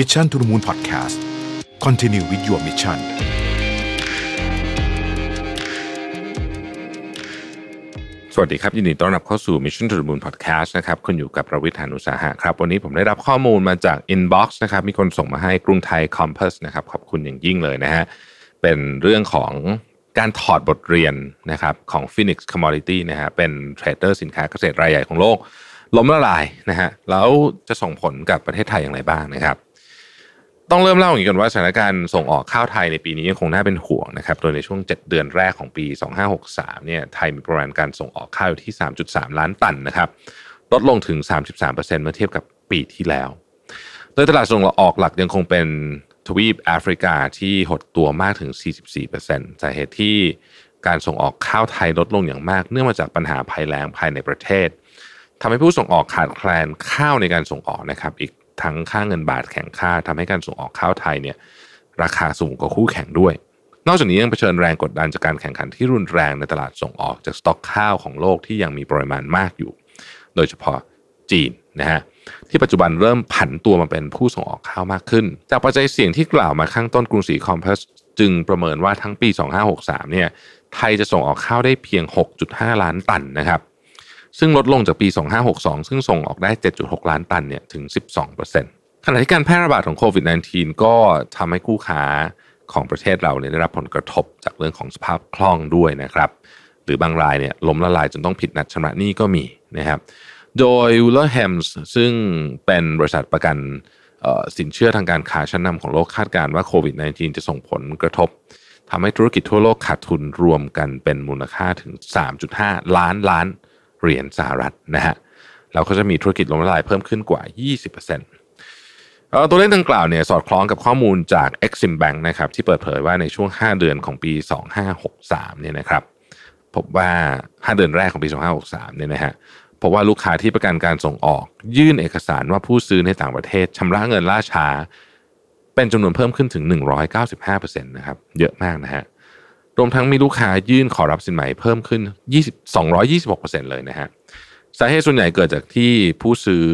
Mission to the Moon Podcast Continue with your mission สวัสดีครับ ยินดีต้อนรับเข้าสู่ Mission to the Moon Podcast นะครับคุณอยู่กับประวิทยานุสาหะครับ วันนี้ผมได้รับข้อมูลมาจาก Inbox นะครับ มีคนส่งมาให้กรุงไทย Compass นะครับ ขอบคุณอย่างยิ่งเลยนะฮะ เป็นเรื่องของการถอดบทเรียนนะครับของ Phoenix Commodity นะฮะ เป็นเทรดเดอร์สินค้าเกษตรรายใหญ่ของโลกล้มละลายนะฮะ แล้วจะส่งผลกับประเทศไทยอย่างไรบ้างนะครับ ต้องเริ่มเล่าอย่างนี้ก่อนว่าสถานการณ์ส่งออกข้าวไทยในปีนี้ยังคงน่าเป็นห่วงนะครับ โดยในช่วง 7 เดือนแรกของปี 2563 เนี่ย ไทยมีปริมาณการส่งออกข้าวอยู่ที่ 3.3 ล้านตันนะครับ ลดลงถึง 33%เมื่อเทียบกับปีที่แล้ว โดยตลาดส่งออกหลักยังคงเป็นทวีปแอฟริกาที่หดตัวมากถึง 44%สาเหตุที่การส่งออกข้าวไทยลดลงอย่างมาก เนื่องมาจากปัญหาภัยแล้งภายในประเทศทำให้ผู้ส่งออกขาดแคลนข้าวในการส่งออกนะครับ อีก ทั้งค่าเงินบาทแข็งค่าทำให้การส่งออกข้าวไทยเนี่ยราคาสูงกว่าคู่แข่งด้วย นอกจากนี้ยังเผชิญแรงกดดันจากการแข่งขันที่รุนแรงในตลาดส่งออกจากสต็อกข้าวของโลกที่ยังมีปริมาณมากอยู่ โดยเฉพาะจีนนะฮะที่ปัจจุบันเริ่มผันตัวมาเป็นผู้ส่งออกข้าวมากขึ้น จากปัจจัยเสี่ยงที่กล่าวมาข้างต้นกรุงศรีคอมเพลสจึงประเมินว่าทั้งปี 2563เนี่ยไทยจะส่งออกข้าวได้เพียง 6.5 ล้านตันนะครับ ซึ่งลดลงจากปี 2562 ซึ่งส่งออกได้ 7.6 ล้านตันเนี่ยถึง 12%ขณะที่การแพร่ระบาดของโควิด -19 ก็ทำให้คู่ค้าของประเทศเราเนี่ยได้รับผลกระทบจากเรื่องของสภาพคล่องด้วยนะครับ หรือบางรายเนี่ยล้มละลายจนต้องผิดนัดชำระหนี้ก็มีนะครับ โดย w ล l ร์แฮมส์ซึ่งเป็นบริษัทประกันสินเชื่อทางการค้าชั้นนำของโลกคาดการณ์ว่าโควิด -19 จะส่งผลกระทบทำให้ธุรกิจทั่วโลกขาดทุนรวมกันเป็นมูลค่าถึง 3.5 ล้านล้าน เหรียญสหรัฐนะฮะแล้วก็จะมีธุรกิจล้มละลายเพิ่มขึ้นกว่า 20%ตัวเลขดังกล่าวเนี่ยสอดคล้องกับข้อมูลจาก Exim Bank นะครับที่เปิดเผยว่าในช่วง 5 เดือนของปี 2563เนี่ยนะครับพบว่า 5 เดือนแรกของปี 2563เนี่ยนะฮะพบว่าลูกค้าที่ประกันการส่งออก ยื่นเอกสารว่าผู้ซื้อในต่างประเทศชำระเงินล่าช้า เป็นจำนวนเพิ่มขึ้นถึง 195%นะครับเยอะมากนะฮะ รวมทั้งมีลูกค้ายื่นขอรับสินใหม่เพิ่มขึ้น 20 226%เลยนะฮะสาเหตุส่วนใหญ่เกิดจากที่ผู้ซื้อ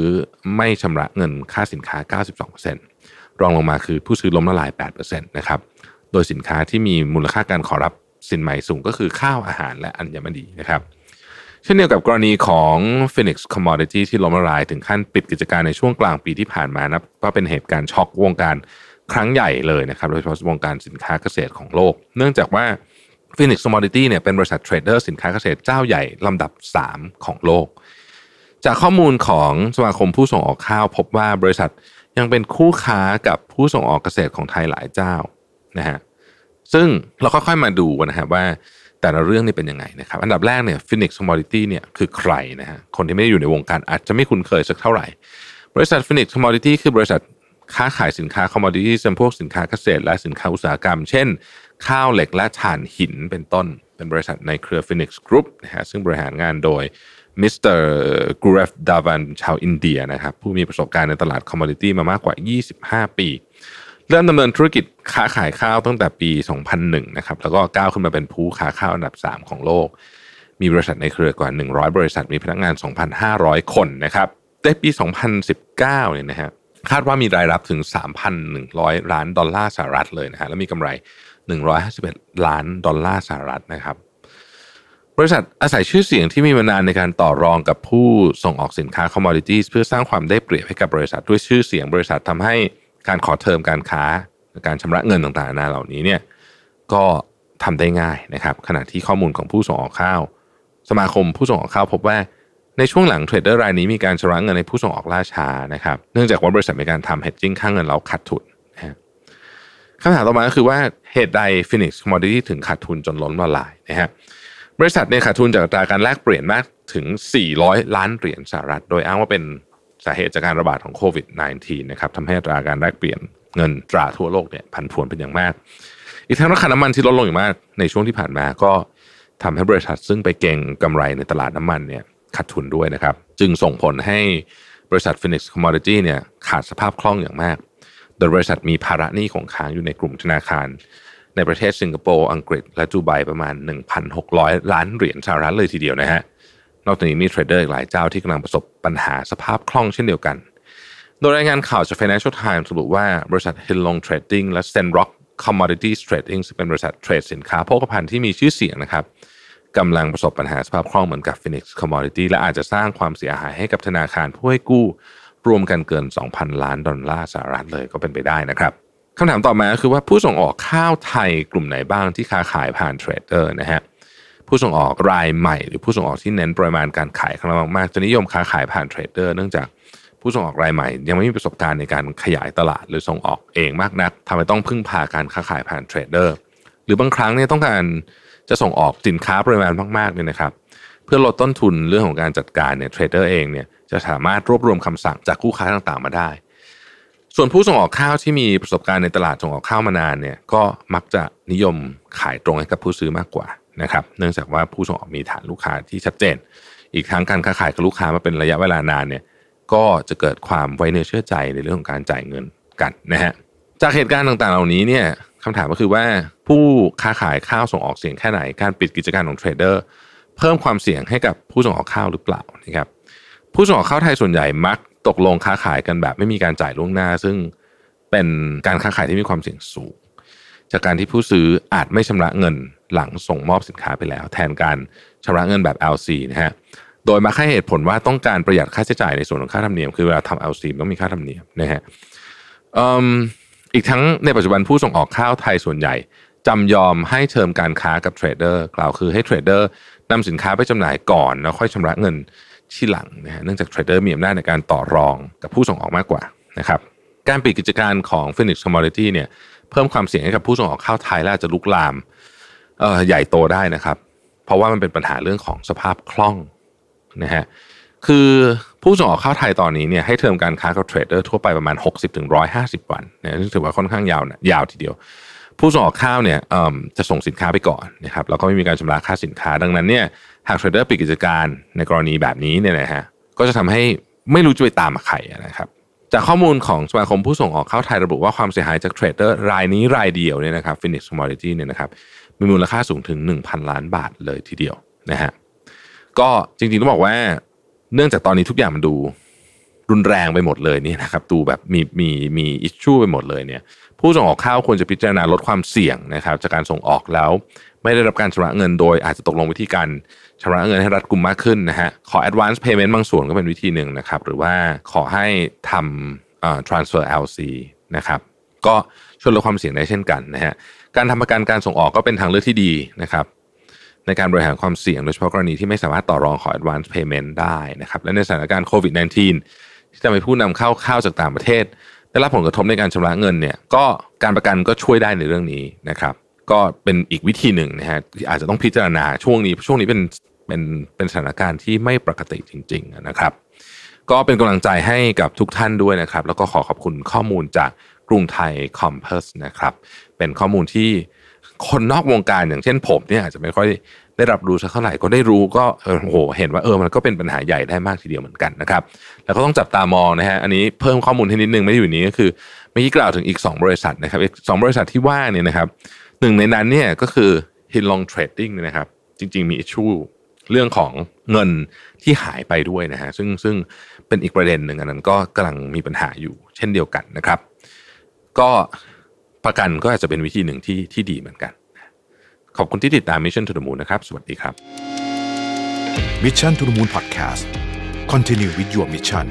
ไม่ชำระเงินค่าสินค้า 92%รองลงมาคือผู้ซื้อล้มละลาย 8%นะครับโดยสินค้าที่มีมูลค่าการขอรับสินใหม่สูงก็คือข้าวอาหารและอัญมณีนะครับเช่นเดียวกับกรณีของ Phoenix Commodity ที่ล้มละลายถึงขั้นปิดกิจการในช่วงกลางปีที่ผ่านมานับว่าเป็นเหตุการณ์ช็อกวงการ ครั้งใหญ่เลยนะครับโดยเฉพาะวงการสินค้าเกษตรของโลก เนื่องจากว่า Phoenix Commodity เนี่ยเป็นบริษัทเทรดเดอร์สินค้าเกษตรเจ้าใหญ่ลำดับ 3 ของโลก จากข้อมูลของสมาคมผู้ส่งออกข้าวพบว่าบริษัทยังเป็นคู่ค้ากับผู้ส่งออกเกษตรของไทยหลายเจ้านะฮะซึ่งเราค่อยๆมาดูนะครับว่าแต่ละเรื่องนี่เป็นยังไงนะครับ อันดับแรกเนี่ย Phoenix Commodity เนี่ยคือใครนะฮะคนที่ไม่ได้อยู่ในวงการอาจจะไม่คุ้นเคยสักเท่าไหร่ บริษัท Phoenix Commodity คือบริษัท ค้าขายสินค้า commodity จำพวกสินค้าเกษตร และสินค้าอุตสาหกรรม เช่น ข้าวเหล็กและถ่านหินเป็นต้น เป็นบริษัทในเครือ Phoenix Group นะฮะซึ่งบริหารงานโดยมิสเตอร์ Gaurav Dhawan ชาวอินเดียนะครับผู้มีประสบการณ์ในตลาด commodity มามากกว่า 25 ปี เริ่มดำเนินธุรกิจค้าขายข้าวตั้งแต่ปี 2001 นะครับแล้วก็ก้าวขึ้นมาเป็นผู้ค้าข้าวอันดับ 3 ของโลก มีบริษัทในเครือกว่า 100 บริษัทมีพนักงาน 2,500 คนนะครับในปี 2019 เนี่ยนะฮะ คาดว่ามีรายรับถึง 3,100 ล้านดอลลาร์สหรัฐเลยนะฮะแล้วมีกำไร 151 ล้านดอลลาร์สหรัฐนะครับบริษัทอาศัยชื่อเสียงที่มีมานานในการต่อรองกับผู้ส่งออกสินค้า commodities เพื่อสร้างความได้เปรียบให้กับบริษัทด้วยชื่อเสียงบริษัททำให้การขอเทอมการค้า การชำระเงินต่างๆนานาเหล่านี้เนี่ยก็ทำได้ง่ายนะครับ ขณะที่ข้อมูลของผู้ส่งออกข้าว สมาคมผู้ส่งออกข้าวพบว่า ในช่วงหลังเทรดเดอร์รายนี้มีการชำระเงินในผู้ส่งออกล่าช้านะครับ เนื่องจากว่าบริษัทมีการทำ hedging ค่างเงินแล้วขาดทุนนะคำถามต่อมาก็คือว่าเหตุใด Phoenix Commodity ถึงขาดทุนจนล้นละลายนะฮะบริษัทเนี่ยขาดทุนจากตราการแลกเปลี่ยนมากถึง 400 ล้านเหรียญสหรัฐ โดยอ้างว่าเป็นสาเหตุจากการระบาดของโควิด -19 นะครับทำให้ตราการแลกเปลี่ยนเงินตราทั่วโลกเนี่ยผันผวนเป็นอย่างมาก อีกทั้งราคาน้ำมันที่ลดลงอย่างมากในช่วงที่ผ่านมาก็ทำให้บริษัทซึ่งไปเก่งกำไรในตลาดน้ำมันเนี่ย ขาดทุนด้วยนะครับ จึงส่งผลให้บริษัท Phoenix Commodity เนี่ยขาดสภาพคล่องอย่างมาก โดยบริษัทมีภาระหนี้ของค้างอยู่ในกลุ่มธนาคาร ในประเทศสิงคโปร์อังกฤษ และดูไบประมาณ 1,600 ล้านเหรียญสหรัฐเลยทีเดียวนะฮะนอกจากนี้มีเทรดเดอร์หลายเจ้าที่กำลังประสบปัญหาสภาพคล่องเช่นเดียวกัน โดยรายงานข่าวจาก Financial Times ระบุว่าบริษัท Hillong Trading และ Stenrock Commodities Trading ซึ่งเป็นบริษัทเทรดสินค้าโภคภัณฑ์ที่มีชื่อเสียงนะครับ กำลังประสบปัญหาสภาพคล่องเหมือนกับ Phoenix Commodity และอาจจะสร้างความเสียหายให้กับธนาคารผู้ให้กู้รวมกันเกิน 2,000 ล้านดอลลาร์สหรัฐเลยก็เป็นไปได้นะครับคำถามต่อมาคือว่าผู้ส่งออกข้าวไทยกลุ่มไหนบ้างที่ค้าขายผ่านเทรดเดอร์นะฮะผู้ส่งออกรายใหม่ หรือผู้ส่งออกที่เน้นปริมาณการขายครั้งมากๆจะนิยมค้าขายผ่านเทรดเดอร์เนื่องจากผู้ส่งออกรายใหม่ ยังไม่มีประสบการณ์ในการขยายตลาดหรือส่งออกเองมากนักทำให้ต้องพึ่งพาการค้าขายผ่านเทรดเดอร์หรือบางครั้งเนี่ยต้องการ จะส่งออกสินค้าปริมาณมากๆเนี่ยนะครับ เพื่อลดต้นทุนเรื่องของการจัดการเนี่ยเทรดเดอร์เองเนี่ยจะสามารถรวบรวมคำสั่งจากคู่ค้าต่างๆ มาได้ ส่วนผู้ส่งออกข้าวที่มีประสบการณ์ในตลาดส่งออกข้าวมานานเนี่ยก็มักจะนิยมขายตรงให้กับผู้ซื้อมากกว่านะครับ เนื่องจากว่าผู้ส่งออกมีฐานลูกค้าที่ชัดเจน อีกทั้งการค้าขายกับลูกค้ามาเป็นระยะเวลานานเนี่ยก็จะเกิดความไว้เนื้อเชื่อใจในเรื่องของการจ่ายเงินกันนะฮะ จากเหตุการณ์ต่างๆ เหล่านี้เนี่ยคำถามก็คือว่าผู้ค้าขายข้าวส่งออกเสี่ยงแค่ไหน การปิดกิจการของเทรดเดอร์ เพิ่มความเสี่ยงให้กับผู้ส่งออกข้าวหรือเปล่านะครับผู้ส่งออกข้าวไทยส่วนใหญ่มักตกลงค้าขายกันแบบไม่มีการจ่ายล่วงหน้า ซึ่งเป็นการค้าขายที่มีความเสี่ยงสูง จากการที่ผู้ซื้ออาจไม่ชำระเงินหลังส่งมอบสินค้าไปแล้ว แทนการชำระเงินแบบ LC นะฮะโดยมาให้เหตุผลว่าต้องการประหยัดค่าใช้จ่ายในส่วนของค่าธรรมเนียมคือเวลาทำ LC ต้องมีค่าธรรมเนียมนะฮะ อีกทั้งในปัจจุบันผู้ส่งออกข้าวไทยส่วนใหญ่จำยอมให้เทอมการค้ากับเทรดเดอร์กล่าวคือให้เทรดเดอร์นำสินค้าไปจำหน่ายก่อนแล้วค่อยชำระเงินที่หลังนะฮะเนื่องจากเทรดเดอร์มีอำนาจในการต่อรองกับผู้ส่งออกมากกว่านะครับการปิดกิจการของ Phoenix Commodity เนี่ยเพิ่มความเสี่ยงให้กับผู้ส่งออกข้าวไทยและอาจจะลุกลามใหญ่โตได้นะครับ เพราะว่ามันเป็นปัญหาเรื่องของสภาพคล่องนะฮะ คือผู้ส่งออกข้าวไทยตอนนี้เนี่ยให้เทอมการค้ากับเทรดเดอร์ทั่วไปประมาณ 60-150ถึงวันนะซึ่งถือว่าค่อนข้างยาวนะยาวทีเดียว ผู้ส่งออกข้าวเนี่ยจะส่งสินค้าไปก่อนนะครับแล้วก็ไม่มีการชำระค่าสินค้า ดังนั้นเนี่ยหากเทรดเดอร์ปิดกิจการในกรณีแบบนี้เนี่ยนะฮะก็จะทำให้ไม่รู้จะไปตามใครนะครับจากข้อมูลของสมาคมผู้ส่งออกข้าวไทยระบุว่าความเสียหายจากเทรดเดอร์รายนี้รายเดียวเนี่ยนะครับ Phoenix Commodity เนี่ยนะครับมีมูลค่าสูงถึง 1,000 ล้านบาทเลยทีเดียวนะฮะก็จริงๆต้องบอกว่า เนื่องจากตอนนี้ทุกอย่างมันดูรุนแรงไปหมดเลยนี่นะครับดูแบบมีมีมีอิชชูไปหมดเลยเนี่ยผู้ส่งออกข้าวควรจะพิจารณาลดความเสี่ยงนะครับจากการส่งออกแล้ว ไม่ได้รับการชำระเงินโดยอาจจะตกลงวิธีการชำระเงินให้รัดกุมมากขึ้นนะฮะขอ advance payment บางส่วนก็เป็นวิธีหนึ่งนะครับหรือว่าขอให้ทำ transfer LC นะครับก็ช่วยลดความเสี่ยงได้เช่นกันนะฮะการทำประกันการส่งออกก็เป็นทางเลือกที่ดีนะครับ ในการบริหารความเสี่ยง โดยเฉพาะกรณีที่ไม่สามารถต่อรองขอ advance payment ได้นะครับและในสถานการณ์โควิด -19 ที่จะมีผู้นำเข้าข้าวจากต่างประเทศ ได้รับผลกระทบในการชำระเงินเนี่ยก็การประกันก็ช่วยได้ในเรื่องนี้นะครับก็เป็นอีกวิธีหนึ่งนะฮะที่อาจจะต้องพิจารณาช่วงนี้ช่วงนี้เป็นเป็นเป็นสถานการณ์ที่ไม่ปกติจริง ๆ นะครับ ก็เป็นกำลังใจให้กับทุกท่านด้วยนะครับ แล้วก็ขอขอบคุณข้อมูลจากกรุงไทยคอมเพสนะครับ เป็นข้อมูลที่ คนนอกวงการอย่างเช่นผมเนี่ยอาจจะไม่ค่อยได้รับรู้สักเท่าไหร่ก็ได้รู้ก็เออโหเห็นว่าเออมันก็เป็นปัญหาใหญ่ได้มากทีเดียวเหมือนกันนะครับแล้วก็ต้องจับตามองนะฮะอันนี้เพิ่มข้อมูลให้นิดนึงไม่อยู่นี้ก็คือเมื่อกี้กล่าวถึงอีก 2 บริษัทนะครับอีกสบริษัทที่ว่าเนี่ยนะครับหนึ่งในนั้นเนี่ยก็คือ Hinlong Trading นะครับ จริง ๆ มีอิชชูเรื่องของเงินที่หายไปด้วยนะฮะซึ่งซึ่งเป็นอีกประเด็นหนึ่งอันนั้นก็กำลังมีปัญหาอยู่เช่นเดียวกันนะครับ ก็ ประกันก็อาจจะเป็นวิธีหนึ่งที่ที่ดีเหมือนกัน ขอบคุณที่ติดตาม Mission to the Moon นะครับ สวัสดีครับ Mission to the Moon Podcast Continue with your mission